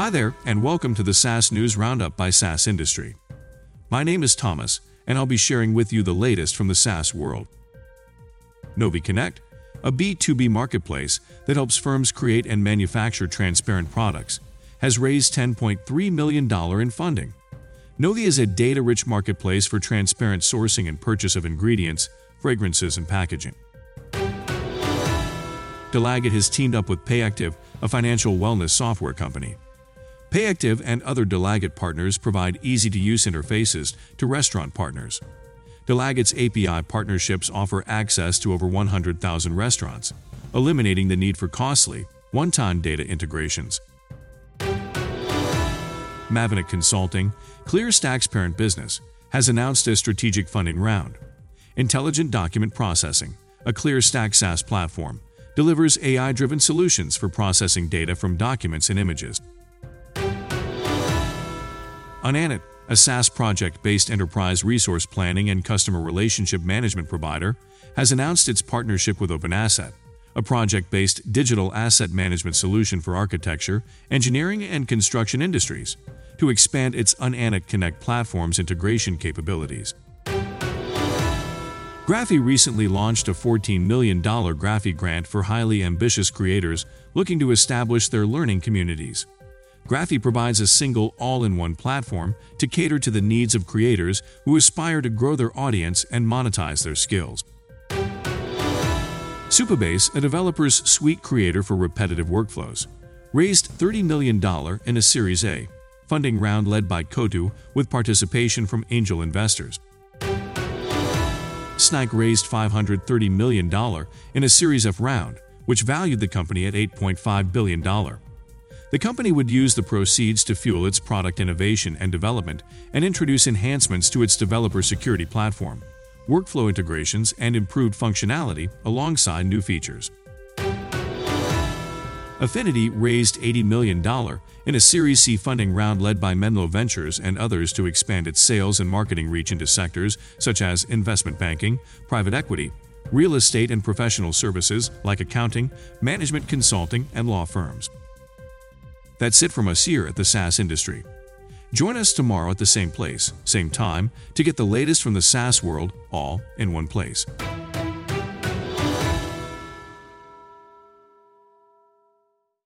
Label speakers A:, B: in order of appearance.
A: Hi there, and welcome to the SaaS News Roundup by SaaS Industry. My name is Thomas, and I'll be sharing with you the latest from the SaaS world. Novi Connect, a B2B marketplace that helps firms create and manufacture transparent products, has raised $10.3 million in funding. Novi is a data-rich marketplace for transparent sourcing and purchase of ingredients, fragrances, and packaging. Delaget has teamed up with Payactiv, a financial wellness software company. Payactiv and other Delaget partners provide easy-to-use interfaces to restaurant partners. Delaget's API partnerships offer access to over 100,000 restaurants, eliminating the need for costly, one-time data integrations. Maventic Consulting, KlearStack's parent business, has announced a strategic funding round. Intelligent Document Processing, a KlearStack SaaS platform, delivers AI-driven solutions for processing data from documents and images. Unanet, a SaaS project-based enterprise resource planning and customer relationship management provider, has announced its partnership with OpenAsset, a project-based digital asset management solution for architecture, engineering, and construction industries, to expand its Unanet Connect platform's integration capabilities. Graphy recently launched a $14 million Graphy grant for highly ambitious creators looking to establish their learning communities. Graphy provides a single all-in-one platform to cater to the needs of creators who aspire to grow their audience and monetize their skills. Supabase, a developer's suite creator for repetitive workflows, raised $30 million in a Series A funding round led by Coatue with participation from angel investors. Snyk raised $530 million in a Series F round, which valued the company at $8.5 billion. The company would use the proceeds to fuel its product innovation and development and introduce enhancements to its developer security platform, workflow integrations, and improved functionality alongside new features. Affinity raised $80 million in a Series C funding round led by Menlo Ventures and others to expand its sales and marketing reach into sectors such as investment banking, private equity, real estate and professional services like accounting, management consulting, and law firms. That's it from us here at the SaaS industry. Join us tomorrow at the same place, same time, to get the latest from the SaaS world all in one place.